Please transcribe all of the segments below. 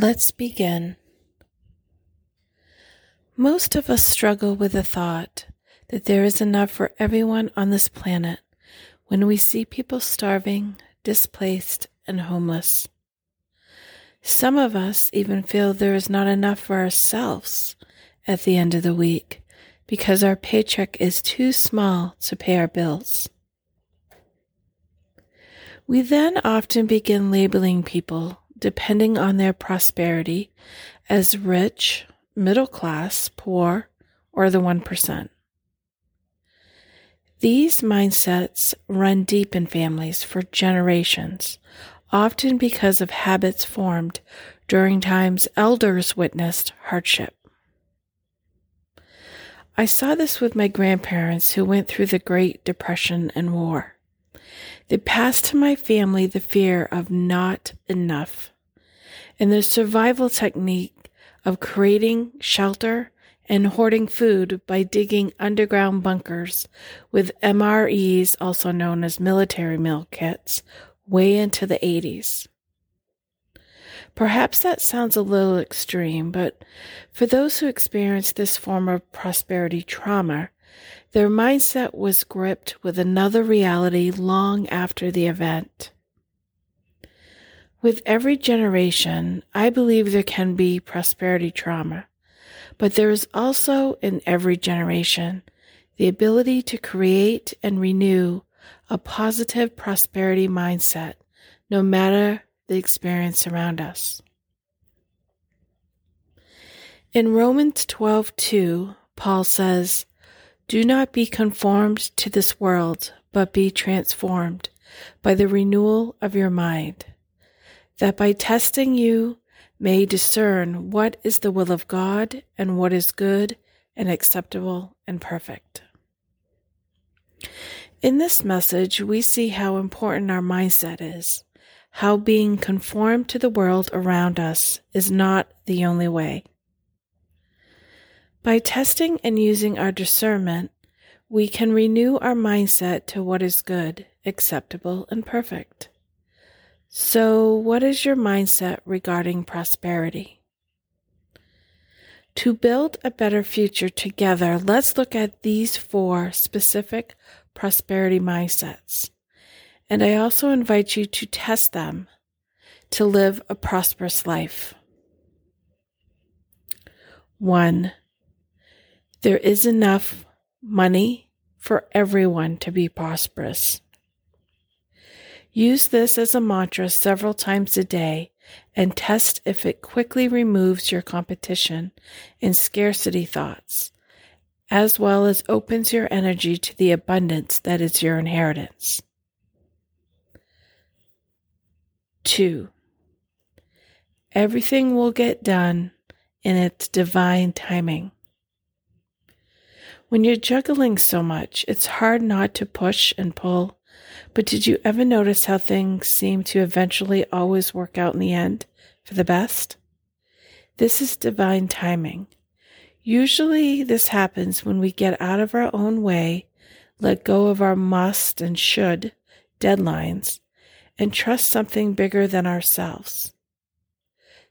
Let's begin. Most of us struggle with the thought that there is enough for everyone on this planet when we see people starving, displaced, and homeless. Some of us even feel there is not enough for ourselves at the end of the week because our paycheck is too small to pay our bills. We then often begin labeling people depending on their prosperity as rich, middle class, poor, or the 1%. These mindsets run deep in families for generations, often because of habits formed during times elders witnessed hardship. I saw this with my grandparents who went through the Great Depression and war. They passed to my family the fear of not enough and the survival technique of creating shelter and hoarding food by digging underground bunkers with MREs, also known as military meal kits, way into the 80s. Perhaps that sounds a little extreme, but for those who experience this form of prosperity trauma, their mindset was gripped with another reality long after the event. With every generation, I believe there can be prosperity trauma, but there is also in every generation the ability to create and renew a positive prosperity mindset, no matter the experience around us. In Romans 12:2, Paul says, do not be conformed to this world, but be transformed by the renewal of your mind, that by testing you may discern what is the will of God and what is good and acceptable and perfect. In this message, we see how important our mindset is, how being conformed to the world around us is not the only way. By testing and using our discernment, we can renew our mindset to what is good, acceptable, and perfect. So, what is your mindset regarding prosperity? To build a better future together, let's look at these four specific prosperity mindsets. And I also invite you to test them to live a prosperous life. One, there is enough money for everyone to be prosperous. Use this as a mantra several times a day and test if it quickly removes your competition and scarcity thoughts, as well as opens your energy to the abundance that is your inheritance. 2. Everything will get done in its divine timing. When you're juggling so much, it's hard not to push and pull. But did you ever notice how things seem to eventually always work out in the end for the best? This is divine timing. Usually, this happens when we get out of our own way, let go of our must and should deadlines, and trust something bigger than ourselves.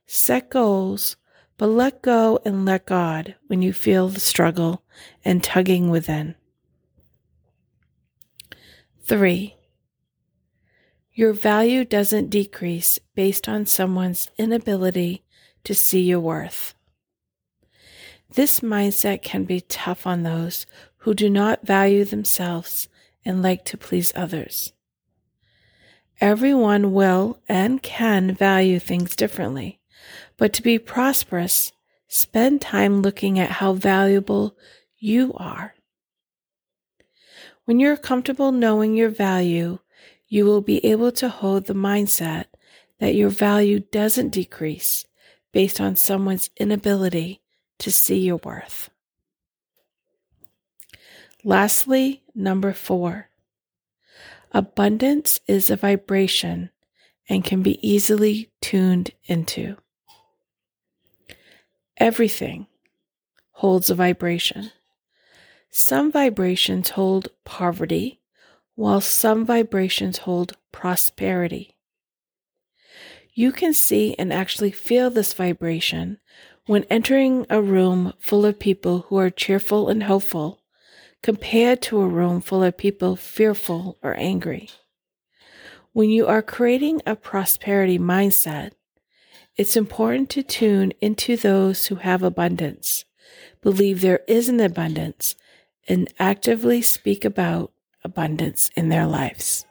Set goals but let go and let God when you feel the struggle and tugging within. Three, your value doesn't decrease based on someone's inability to see your worth. This mindset can be tough on those who do not value themselves and like to please others. Everyone will and can value things differently. But to be prosperous, spend time looking at how valuable you are. When you're comfortable knowing your value, you will be able to hold the mindset that your value doesn't decrease based on someone's inability to see your worth. Lastly, number four, abundance is a vibration and can be easily tuned into. Everything holds a vibration. Some vibrations hold poverty, while some vibrations hold prosperity. You can see and actually feel this vibration when entering a room full of people who are cheerful and hopeful compared to a room full of people fearful or angry. When you are creating a prosperity mindset, it's important to tune into those who have abundance, believe there is an abundance, and actively speak about abundance in their lives.